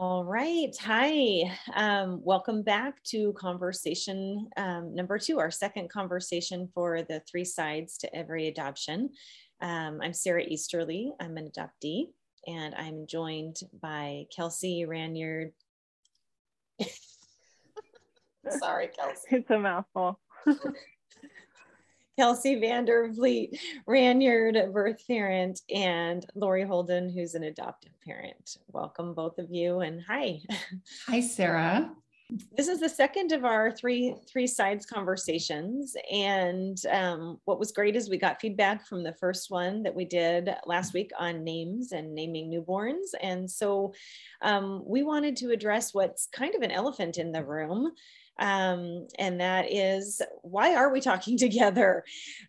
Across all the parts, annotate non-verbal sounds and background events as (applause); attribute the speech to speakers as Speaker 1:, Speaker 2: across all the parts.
Speaker 1: All right. Hi. Um, welcome back to conversation um, number two, our second conversation for the three sides to every adoption. Um, I'm Sarah Easterly. I'm an adoptee, and I'm joined by Kelsey Ranyard. (laughs) Sorry, Kelsey.
Speaker 2: It's a mouthful. (laughs)
Speaker 1: Kelsey Vandervliet, Ranyard, birth parent, and Lori Holden, who's an adoptive parent. Welcome, both of you, and hi.
Speaker 3: Hi, Sarah.
Speaker 1: This is the second of our three three sides conversations, and um, what was great is we got feedback from the first one that we did last week on names and naming newborns, and so um, we wanted to address what's kind of an elephant in the room um, and that is why are we talking (laughs) together?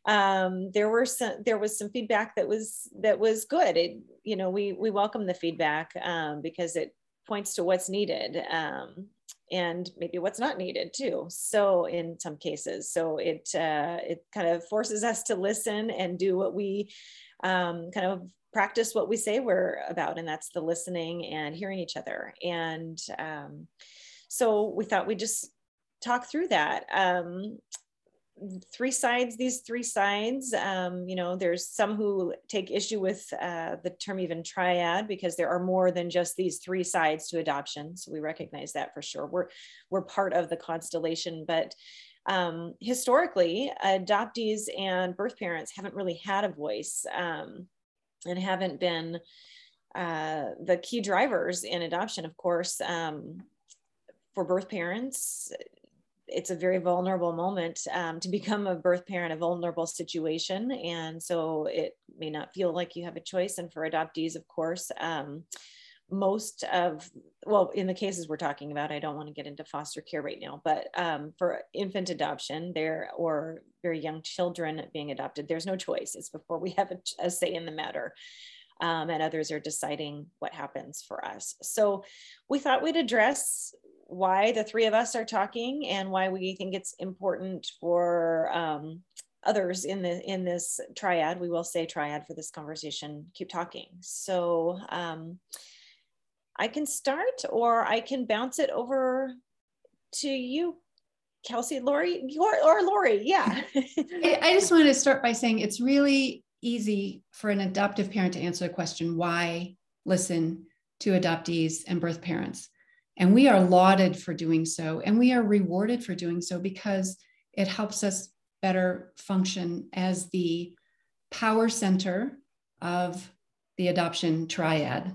Speaker 1: Um, there were some, there was some feedback that was that was good. It, you know, we we welcome the feedback um, because it points to what's needed um, and maybe what's not needed too. So in some cases, so it uh, it kind of forces us to listen and do what we um, kind of practice what we say we're about, and that's the listening and hearing each other. And um, so we thought we'd just talk through that. Um, three sides, these three sides, um, you know, there's some who take issue with uh, the term even triad because there are more than just these three sides to adoption. So we recognize that for sure. We're, we're part of the constellation, but um, historically, adoptees and birth parents haven't really had a voice um, and haven't been uh, the key drivers in adoption, of course. Um, for birth parents, it's a very vulnerable moment um, to become a birth parent, a vulnerable situation. And so it may not feel like you have a choice. And for adoptees, of course, um, most of, well, in the cases we're talking about, I don't want to get into foster care right now, but um, for infant adoption there or very young children being adopted, there's no choice. It's before we have a, a say in the matter. Um, and others are deciding what happens for us. So we thought we'd address why the three of us are talking and why we think it's important for um, others in the in this triad. We will say triad for this conversation. Keep talking. So um, I can start, or I can bounce it over to you, Kelsey, Lori, or, or Lori. Yeah.
Speaker 3: I just wanted to start by saying it's really easy for an adoptive parent to answer the question why listen to adoptees and birth parents and we are lauded for doing so, and we are rewarded for doing so because it helps us better function as the power center of the adoption triad.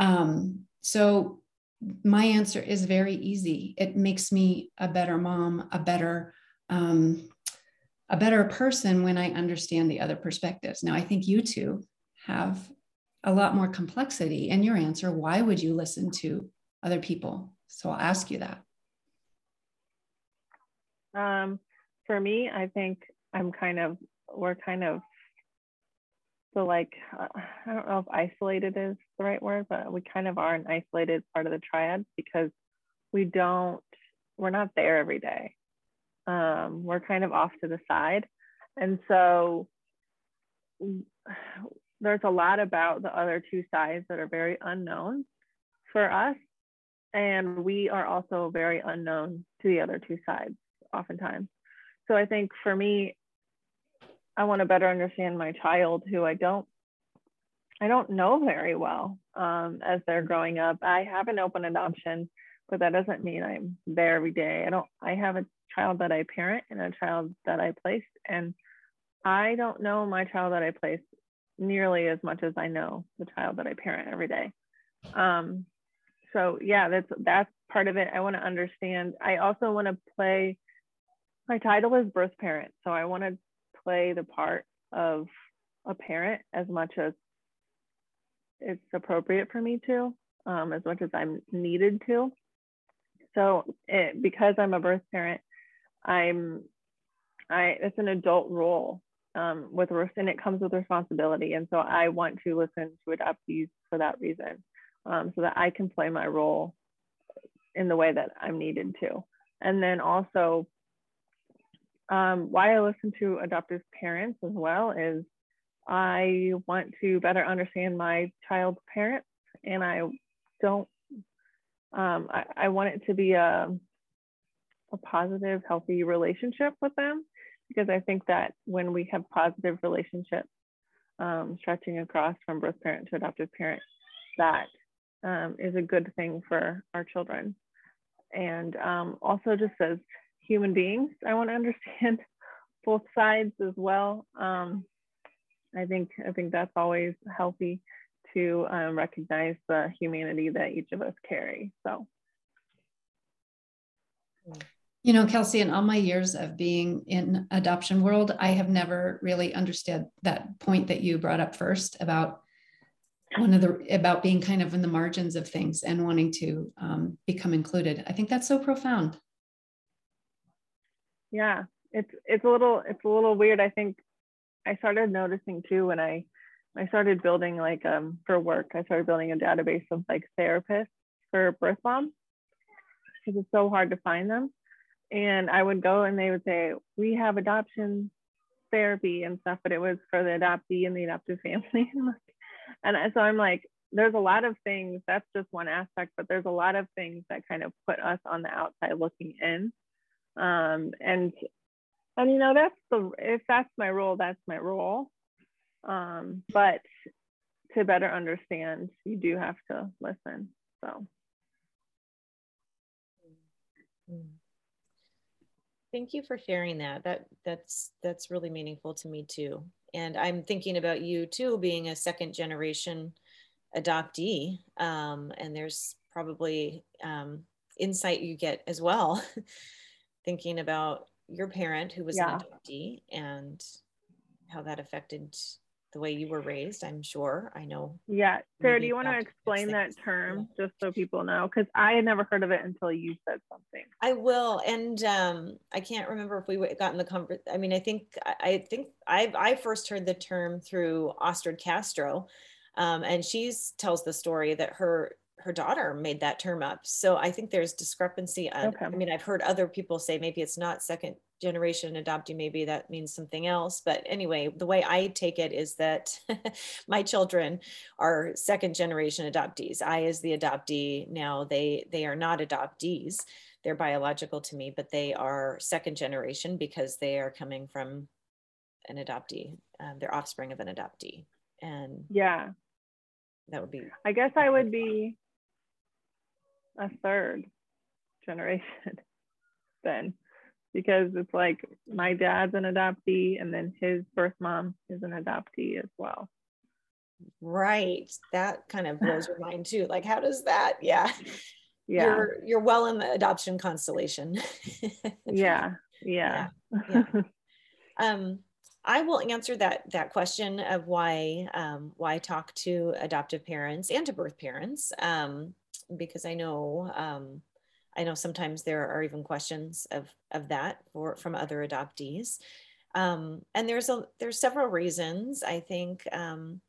Speaker 3: Um, so, my answer is very easy. It makes me a better mom, a better um, a better person when I understand the other perspectives. Now, I think you two have a lot more complexity in your answer. Why would you listen to other people? So I'll ask you that.
Speaker 2: Um, for me, I think I'm kind of, we're kind of, so like, uh, I don't know if isolated is the right word, but we kind of are an isolated part of the triad because we don't, we're not there every day. Um, we're kind of off to the side. And so there's a lot about the other two sides that are very unknown for us. And we are also very unknown to the other two sides oftentimes. So i think for me i want to better understand my child who i don't i don't know very well um, as they're growing up. I have an open adoption but that doesn't mean i'm there every day. I don't i have a child that i parent and a child that i placed and i don't know my child that i placed nearly as much as i know the child that i parent every day. Um, so yeah that's that's part of it. I want to understand i also want to play my title is birth parent so i want to play the part of a parent as much as it's appropriate for me to um, as much as i'm needed to so it, because i'm a birth parent i'm i it's an adult role um, with and it comes with responsibility and so i want to listen to adoptees for that reason um, so that I can play my role in the way that I'm needed to. And then also, um, why I listen to adoptive parents as well is I want to better understand my child's parents, and I don't um, I, I want it to be a, a positive, healthy relationship with them because I think that when we have positive relationships um, stretching across from birth parent to adoptive parent, that um, is a good thing for our children. And um, also, just as human beings, I want to understand (laughs) both sides as well. Um, I think I think that's always healthy to um, recognize the humanity that each of us carry. So.
Speaker 3: You know, Kelsey, in all my years of being in adoption world, I have never really understood that point that you brought up first about one of the about being kind of in the margins of things and wanting to um, become included. I think that's so profound.
Speaker 2: Yeah, it's it's a little it's a little weird. I think I started noticing too when I I started building like um for work. I started building a database of like therapists for birth moms because it's so hard to find them. And I would go and they would say we have adoption therapy and stuff, but it was for the adoptee and the adoptive family. (laughs) and so I'm like, there's a lot of things. That's just one aspect, but there's a lot of things that kind of put us on the outside looking in. Um, and and you know that's the if that's my role, that's my role. Um, but to better understand, you do have to listen. So.
Speaker 1: Thank you for sharing that. That that's that's really meaningful to me too. And I'm thinking about you too, being a second generation adoptee. Um, and there's probably um, insight you get as well, (laughs) thinking about your parent who was yeah. an adoptee and how that affected the way you were raised i'm sure i know
Speaker 2: yeah sarah do you want to explain that term just so people know because i had never heard of it until you said something
Speaker 1: i will and um, i can't remember if we got in the conversation i mean i think i think i i first heard the term through Astrid Castro um, and she tells the story that her her daughter made that term up. So I think there's discrepancy. On, okay. I mean, I've heard other people say maybe it's not second generation adoptee, maybe that means something else. But anyway, the way I take it is that (laughs) my children are second generation adoptees. I, as the adoptee now, they they are not adoptees. They're biological to me, but they are second generation because they are coming from an adoptee. Um, they're offspring of an adoptee. And
Speaker 2: yeah,
Speaker 1: that would be.
Speaker 2: I guess I would be a third generation (laughs) then because it's like my dad's an adoptee and then his birth mom is an adoptee as well.
Speaker 1: Right. That kind of blows your mind too. Like how does that yeah. Yeah. You're you're well in the adoption constellation. (laughs)
Speaker 2: Yeah. Yeah, yeah. (laughs) yeah.
Speaker 1: um I will answer that that question of why um, why talk to adoptive parents and to birth parents. Um, because I know um, I know sometimes there are even questions of of that for from other adoptees, um, and there's a there's several reasons. I think um,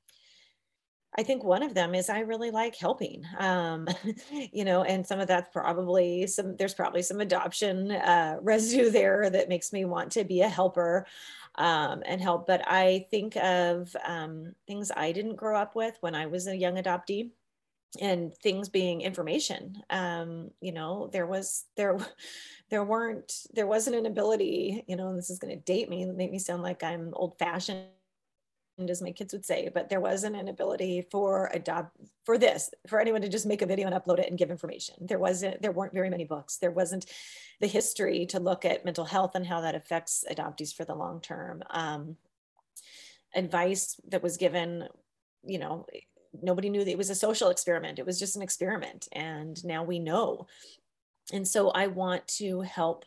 Speaker 1: I think one of them is I really like helping, um, (laughs) you know, and some of that's probably some, there's probably some adoption uh, (laughs) residue there that makes me want to be a helper um, and help. But I think of um, things I didn't grow up with when I was a young adoptee and things being information um you know there was there (laughs) there weren't there wasn't an ability you know this is going to date me make me sound like i'm old fashioned as my kids would say but there wasn't an ability for adopt for this for anyone to just make a video and upload it and give information. There wasn't there weren't very many books. There wasn't the history to look at mental health and how that affects adoptees for the long term. Um, advice that was given you know nobody knew that it was a social experiment. It was just an experiment. And now we know. And so I want to help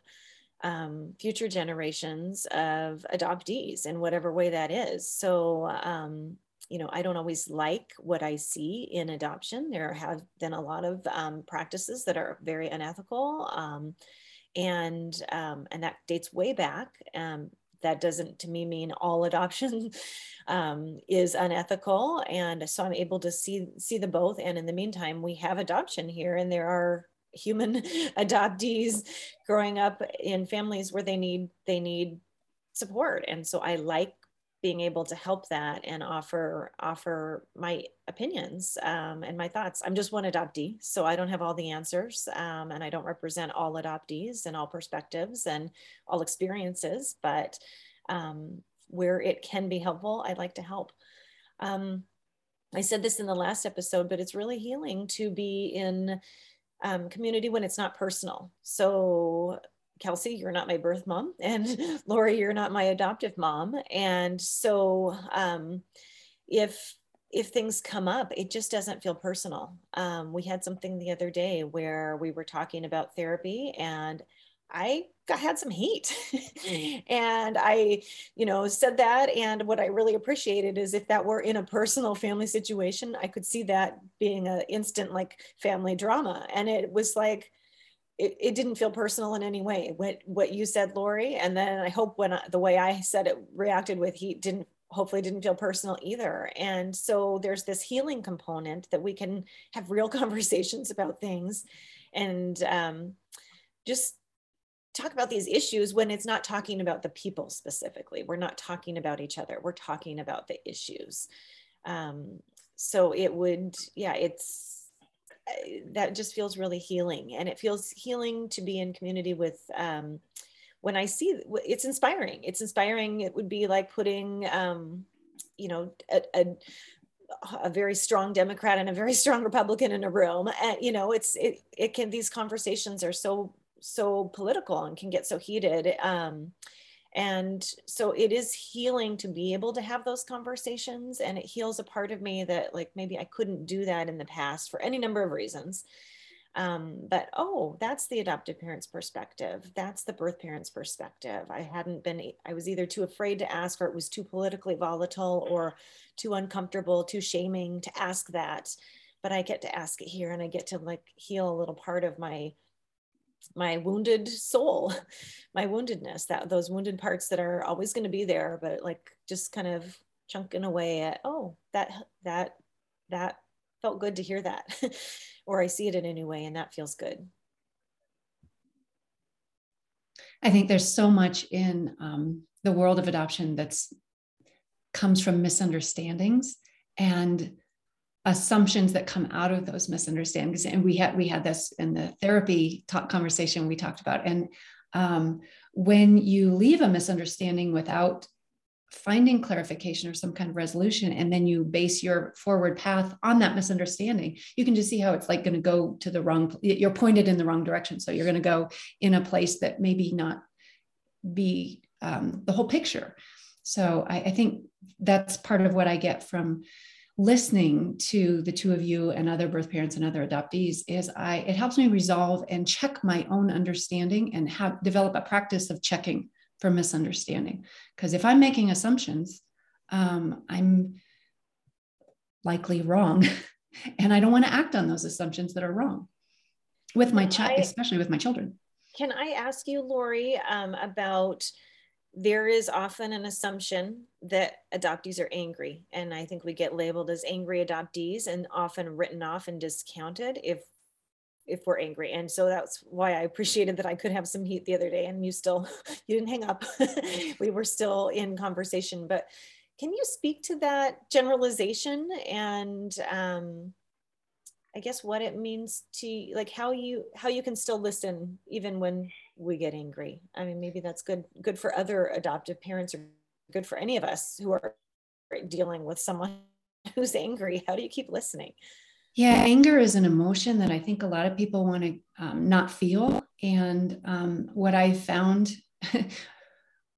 Speaker 1: um, future generations of adoptees in whatever way that is. So, um, you know, I don't always like what I see in adoption. There have been a lot of um, practices that are very unethical. Um, and um, and that dates way back. That doesn't to me mean all adoption (laughs) um, is unethical. And so i'm able to see see the both. And in the meantime we have adoption here and there are human (laughs) adoptees growing up in families where they need they need support. And so i like being able to help that and offer offer my opinions um, and my thoughts. I'm just one adoptee, so I don't have all the answers, um, and I don't represent all adoptees and all perspectives and all experiences. But um, where it can be helpful, I'd like to help. Um, I said this in the last episode, but it's really healing to be in um, community when it's not personal. So Kelsey, you're not my birth mom, and (laughs) Lori, you're not my adoptive mom. And so um, if if things come up, it just doesn't feel personal. Um, we had something the other day where we were talking about therapy, and I got, had some heat, (laughs) and I, you know, said that. And what I really appreciated is if that were in a personal family situation, I could see that being an instant like family drama, and it was like it, it didn't feel personal in any way. What what you said, Lori, and then I hope when I, the way I said it reacted with heat didn't hopefully didn't feel personal either. And so there's this healing component that we can have real (laughs) conversations about things, and um, just talk about these issues when it's not talking about the people specifically. We're not talking about each other. We're talking about the issues. Um, so it would, yeah, it's that just feels really healing and it feels healing to be in community with um, when i see it's inspiring. It's inspiring. It would be like putting um, you know a, a, a very strong democrat and a very (laughs) strong republican in a room and you know it's it, it can these conversations are so so political and can get so heated um, and so it is healing to be able to have those conversations and it heals a part of me that like maybe i couldn't do that in the past for any number of reasons. Um, but oh that's the adoptive parents perspective. That's the birth parents perspective. I hadn't been i was either too afraid to ask or it was too politically volatile or too uncomfortable too shaming to ask that. But i get to ask it here and i get to like heal a little part of my my wounded soul (laughs) my woundedness that those wounded parts that are always going to be there but like just kind of chunking away at oh that that that felt good to hear that (laughs) or i see it in a new way and that feels good.
Speaker 3: I think there's so much in um, the world of adoption that's comes from misunderstandings and assumptions that come out of those misunderstandings. And we had we had this in the therapy talk conversation we talked about. And um, when you leave a misunderstanding without finding clarification or some kind of resolution and then you base your forward path on that misunderstanding you can just see how it's like going to go to the wrong you're pointed in the wrong direction. So you're going to go in a place that maybe not be um, the whole picture. So I, I think that's part of what i get from listening to the two of you and other birth parents and other adoptees is I it helps me resolve and check my own understanding and have develop a practice of checking for misunderstanding. Because if I'm making assumptions, um, I'm likely wrong, (laughs) and I don't want to act on those assumptions that are wrong with my child, especially with my children.
Speaker 1: Can I ask you, Lori, um, about there is often an assumption that adoptees are angry. And I think we get labeled as angry adoptees and often written off and discounted if if we're angry. And so that's why I appreciated that I could have some heat the other day and you still (laughs) you didn't hang up. (laughs) we were still in conversation. But can you speak to that generalization and um, I guess what it means to like how you how you can still listen even when we get angry. I mean, maybe that's good good for other adoptive parents or good for any of us who are dealing with someone (laughs) who's angry. How do you keep listening?
Speaker 3: Yeah, anger is an emotion that I think a lot of people want to um, not feel. And um, what I found, (laughs)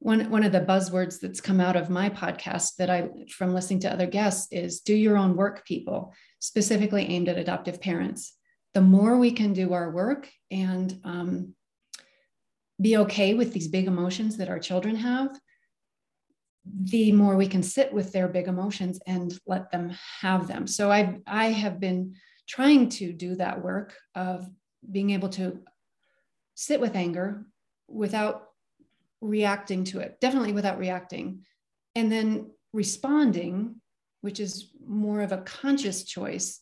Speaker 3: one one of the buzzwords that's come out of my podcast that I from listening to other guests is do your own work, people, specifically aimed at adoptive parents. The more we can do our work and um, be okay with these big emotions that our children have, the more we can sit with their big emotions and let them have them. So I I have been trying to do that work of being able to sit with anger without reacting to it, definitely without reacting, and then responding, which is more of a conscious choice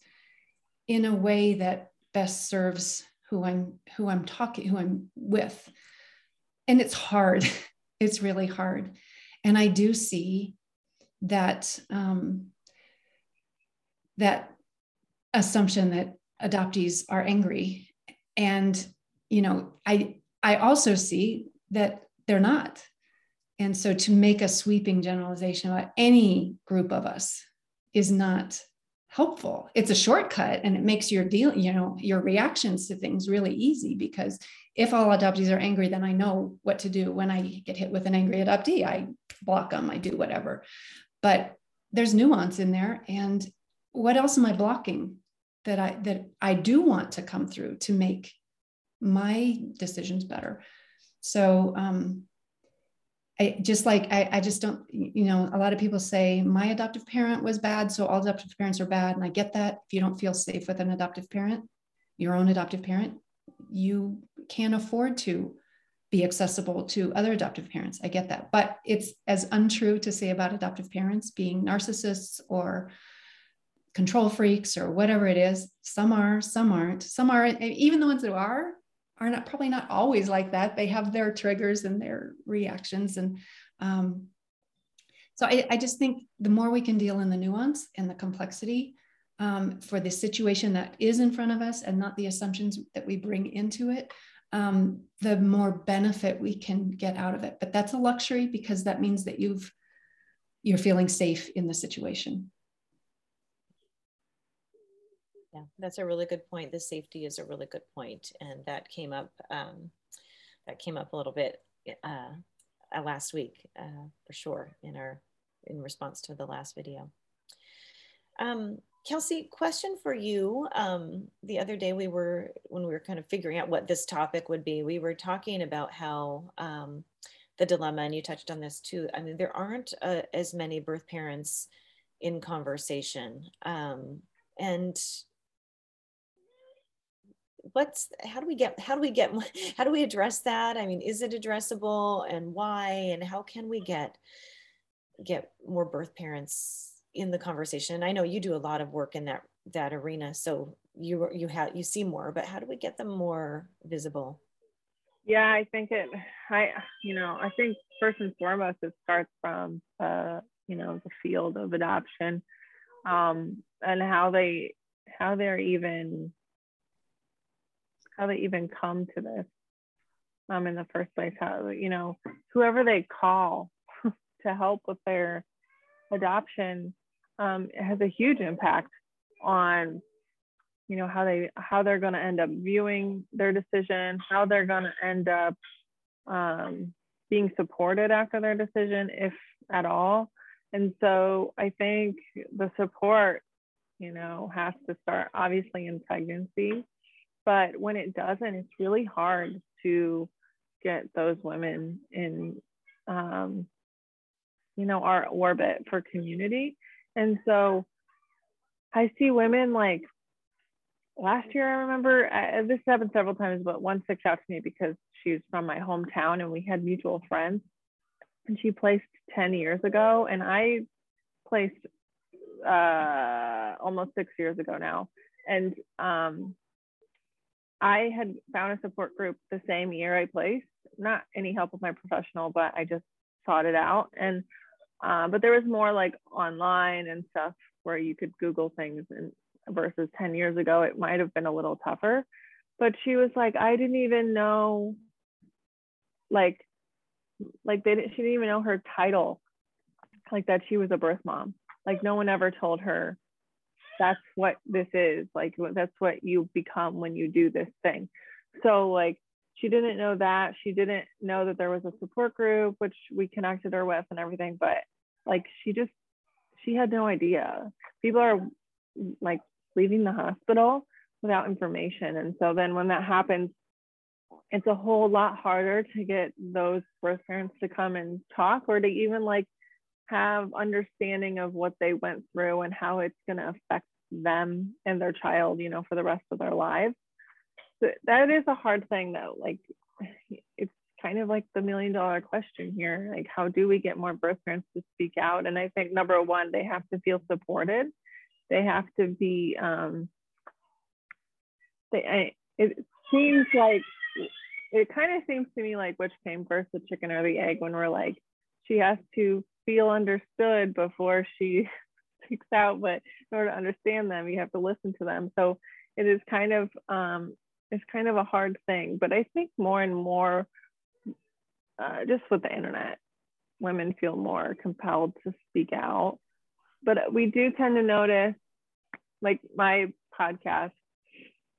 Speaker 3: in a way that best serves who I'm who I'm talking who I'm with and it's hard. (laughs) It's really hard. And i do see that um, that assumption that adoptees are angry. And you know i i also see that they're not. And so to make a sweeping generalization about any group of us is not helpful. It's a shortcut and it makes your deal you know your reactions to things really easy because if all adoptees are angry then i know what to do. When i get hit with an angry adoptee i block them i do whatever. But there's nuance in there. And what else am i blocking that i that i do want to come through to make my decisions better? So um I just like I, I just don't you know a lot of people say my adoptive parent was bad so all adoptive parents are bad. And i get that. If you don't feel safe with an adoptive parent your own adoptive parent you can't afford to be accessible to other adoptive parents i get that but it's as untrue to say about adoptive parents being narcissists or control freaks or whatever it is some are some aren't some are even the ones that are are not probably not always like that. They have their triggers and their reactions. And um, so I, I, just think the more we can deal in the nuance and the complexity um, for the situation that is in front of us and not the assumptions that we bring into it, um, the more benefit we can get out of it. But that's a luxury because that means that you've you're feeling safe in the situation.
Speaker 1: Yeah, that's a really good point. The safety is a really good point, and that came up. Um, that came up a little bit uh, uh, last week uh, for sure in our in response to the last video. Um, Kelsey, question for you. Um, the other day we were when we were kind of figuring out what this topic would be. We were talking about how um, the dilemma, and you touched on this too. I mean, there aren't uh, as many birth parents in conversation, um, and what's how do we get how do we get (laughs) how do we address that i mean is it addressable and why and how can we get get more birth parents in the conversation i know you do a lot of work in that that arena so you you have you see more but how do we get them more visible
Speaker 2: yeah i think it i you know i think first and foremost it starts from uh you know the field of adoption um and how they how they're even how they even come to this um, in the first place. How, you know, whoever they call (laughs) to help with their adoption um, has a huge impact on you know how they how they're going to end up viewing their decision how they're going to end up um, being supported after their decision if at all and so i think the support you know has to start obviously in pregnancy but when it doesn't, it's really hard to get those women in, um, you know, our orbit for community. And so I see women like last year, I remember uh, this happened several times, but one sticks out to me because she's from my hometown and we had mutual friends. And she placed 10 years ago, and I placed uh, almost six years ago now. And um, I had found a support group the same year I placed, not any help with my professional, but I just sought it out. And, uh, but there was more like online and stuff where you could Google things and versus 10 years ago, it might have been a little tougher. But she was like, I didn't even know, like, like they didn't, she didn't even know her title, like that she was a birth mom. Like no one ever told her that's what this is like that's what you become when you do this thing so like she didn't know that. She didn't know that there was a support group which we connected her with and everything but like she just she had no idea. People are like leaving the hospital without information. And so then when that happens it's a whole lot harder to get those birth parents to come and talk or to even like have understanding of what they went through and how it's going to affect them and their child, you know, for the rest of their lives. That is a hard thing though. Like it's kind of like the million dollar question here. Like how do we get more birth parents to speak out? And I think number one, they have to feel supported. They have to be um they I, it seems like it kind of seems to me like which came first, the chicken or the egg, when we're like, she has to feel understood before she (laughs) speaks out. But in order to understand them, you have to listen to them. So it is kind of um, it's kind of a hard thing. But I think more and more, uh, just with the internet, women feel more compelled to speak out. But we do tend to notice, like my podcast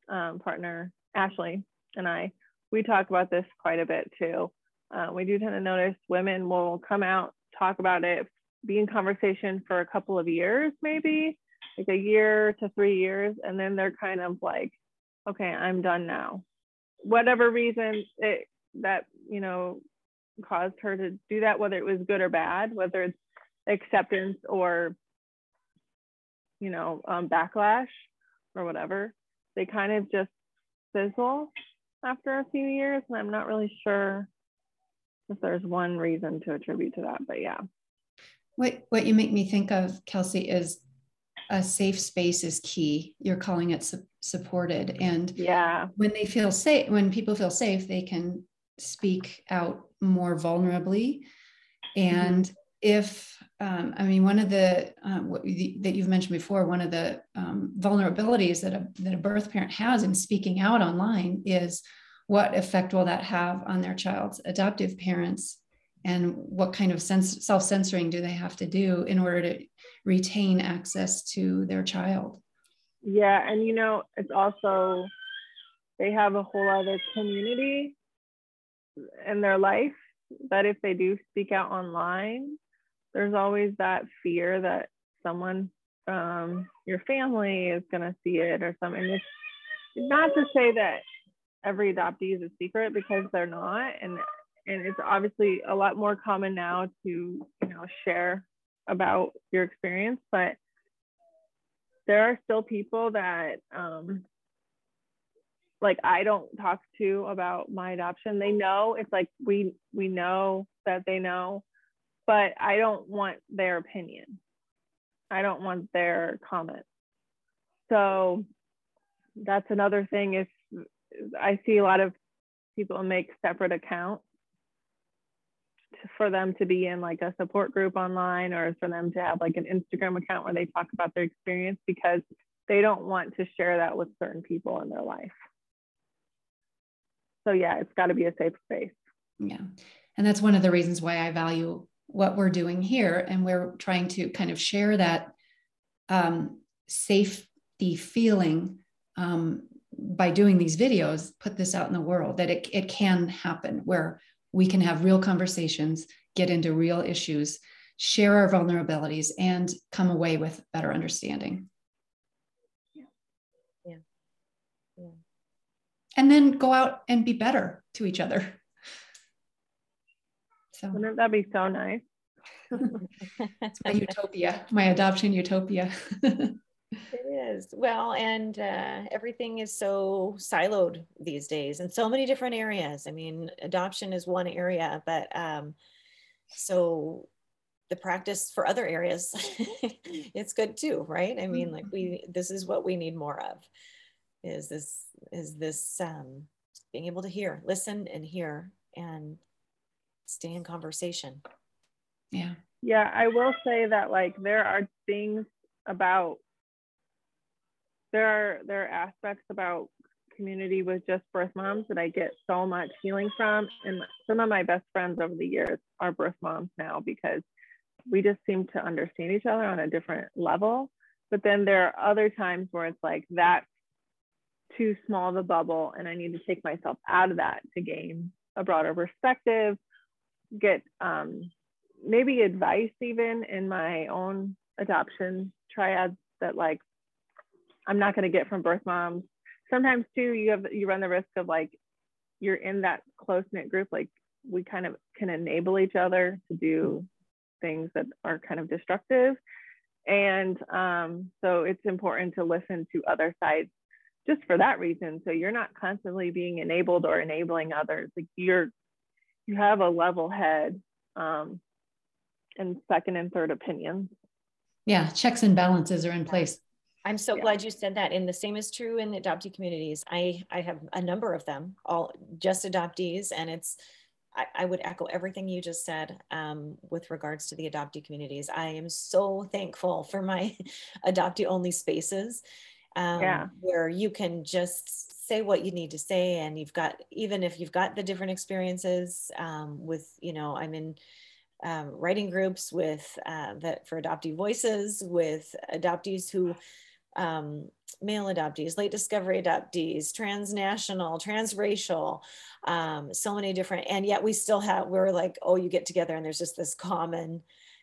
Speaker 2: um, partner Ashley and I, we talk about this quite a bit too. Uh, we do tend to notice women will come out, talk about it, be in conversation for a couple of years, maybe like a year to three years, and then they're kind of like, okay, I'm done now. Whatever reason it, that, you know, caused her to do that, whether it was good or bad, whether it's acceptance or, you know, um, backlash or whatever, they kind of just fizzle after a few years. And I'm not really sure if there's one reason to attribute to that, but yeah.
Speaker 3: What, what you make me think of, Kelsey, is a safe space is key. You're calling it su- supported. And
Speaker 2: yeah,
Speaker 3: when they feel safe, when people feel safe, they can speak out more vulnerably. And mm-hmm. if, um, I mean, one of the, um, what you, that you've mentioned before, one of the um, vulnerabilities that a, that a birth parent has in speaking out online is what effect will that have on their child's adoptive parents and what kind of sense, self-censoring do they have to do in order to retain access to their child.
Speaker 2: Yeah and you know it's also they have a whole other community in their life that if they do speak out online there's always that fear that someone from your family is going to see it or something. It's not to say that every adoptee is a secret because they're not. And and it's obviously a lot more common now to you know share about your experience but there are still people that um like I don't talk to about my adoption. They know it's like we we know that they know, but I don't want their opinion. I don't want their comment. So that's another thing is I see a lot of people make separate accounts for them to be in like a support group online or for them to have like an Instagram account where they talk about their experience because they don't want to share that with certain people in their life. So yeah, it's got to be a safe space.
Speaker 3: Yeah. And that's one of the reasons why I value what we're doing here and we're trying to kind of share that um, safety feeling um, by doing these videos, put this out in the world that it, it can happen where we can have real conversations, get into real issues, share our vulnerabilities, and come away with better understanding.
Speaker 1: Yeah. Yeah. yeah.
Speaker 3: And then go out and be better to each other. (laughs)
Speaker 2: So wouldn't that be so nice? (laughs)
Speaker 3: it's my utopia, my adoption utopia. (laughs)
Speaker 1: It is. Well, and uh, everything is so siloed these days in so many different areas. I mean, adoption is one area, but um, so the practice for other areas, (laughs) it's good too, right? I mean, like we, mm-hmm. this is what we need more of is this, is this um, being able to hear, listen and hear and stay in conversation.
Speaker 3: Yeah.
Speaker 2: Yeah. I will say that like there are things about there are there are aspects about community with just birth moms that I get so much healing from. And some of my best friends over the years are birth moms now because we just seem to understand each other on a different level. But then there are other times where it's like that's too small of a bubble and I need to take myself out of that to gain a broader perspective, get um, maybe advice even in my own adoption triads that like I'm not going to get from birth moms. Sometimes too, you have you run the risk of like you're in that close knit group, like we kind of can enable each other to do things that are kind of destructive. And um, so it's important to listen to other sides just for that reason. So you're not constantly being enabled or enabling others. Like you're, you have a level head um, and second and third opinions.
Speaker 3: Yeah, checks and balances are in place.
Speaker 1: I'm so yeah. glad you said that. And the same is true in the adoptee communities. I, I have a number of them, all just adoptees, and it's I, I, would echo everything you just said um, with regards to the adoptee communities. I am so thankful for my (laughs) adoptee only spaces um, yeah. where you can just say what you need to say. And you've got, even if you've got the different experiences um, with, you know, I'm in um, writing groups with uh, that for adoptee voices, with adoptees who um, male adoptees, late discovery adoptees, transnational, transracial, um, so many different, and yet we still have, we're like, oh, you get together and there's just this common,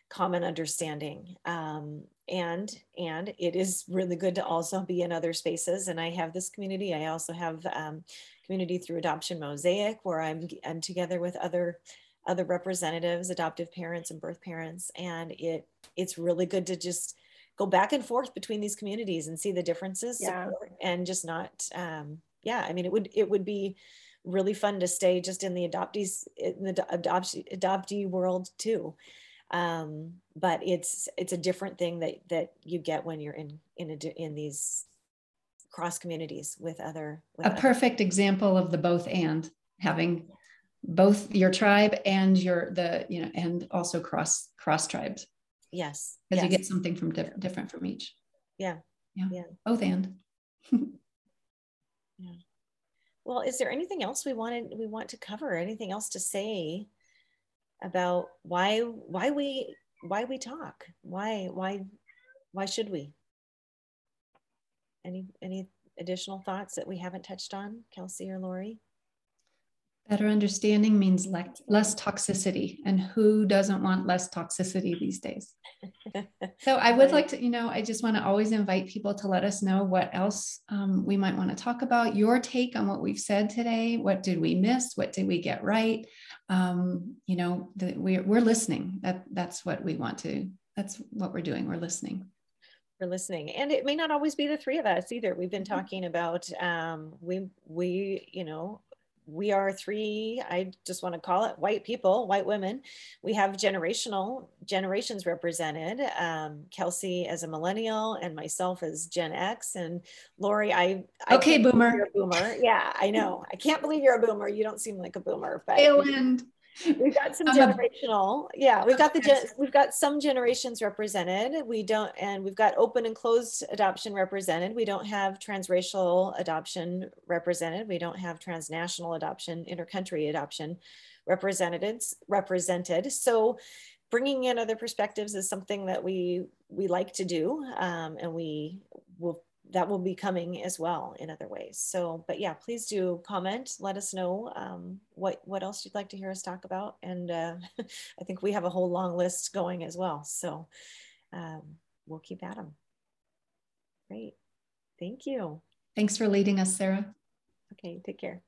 Speaker 1: common understanding. Um, and, and it is really good to also be in other spaces. And I have this community. I also have um, community through Adoption Mosaic, where I'm, I'm together with other other representatives, adoptive parents and birth parents. And it it's really good to just go back and forth between these communities and see the differences yeah. and just not um, yeah i mean it would it would be really fun to stay just in the adoptees in the adoptee adoptee world too um, but it's it's a different thing that that you get when you're in in a, in these cross communities with other with
Speaker 3: a
Speaker 1: other.
Speaker 3: perfect example of the both and having both your tribe and your the you know and also cross cross tribes
Speaker 1: Yes.
Speaker 3: Because
Speaker 1: yes.
Speaker 3: you get something from diff- different from each.
Speaker 1: Yeah.
Speaker 3: Yeah. Yeah. Both and. (laughs)
Speaker 1: yeah. Well, is there anything else we wanted we want to cover? Anything else to say about why why we why we talk? Why why why should we? Any any additional thoughts that we haven't touched on, Kelsey or Lori?
Speaker 3: Better understanding means less toxicity. And who doesn't want less toxicity these days? (laughs) so I would like to, you know, I just want to always invite people to let us know what else um, we might want to talk about, your take on what we've said today. What did we miss? What did we get right? Um, you know, the, we're, we're listening. That, that's what we want to, that's what we're doing. We're listening
Speaker 1: for listening and it may not always be the three of us either we've been mm-hmm. talking about um, we we you know we are three i just want to call it white people white women. We have generational generations represented. Um, kelsey as a millennial and myself as gen x. And lori i,
Speaker 3: I okay boomer.
Speaker 1: boomer. Yeah i know. I can't believe you're a boomer. You don't seem like a boomer but we've got some generational yeah we've got the gen, we've got some generations represented. We don't and we've got open and closed adoption represented. We don't have transracial adoption represented. We don't have transnational adoption intercountry adoption representatives represented. So bringing in other perspectives is something that we we like to do um, and we will that will be coming as well in other ways. So, but yeah, please do comment. Let us know um, what what else you'd like to hear us talk about, and uh, (laughs) I think we have a whole long list going as well. So um, we'll keep at them. Great, thank you.
Speaker 3: Thanks for leading us, Sarah.
Speaker 1: Okay, take care.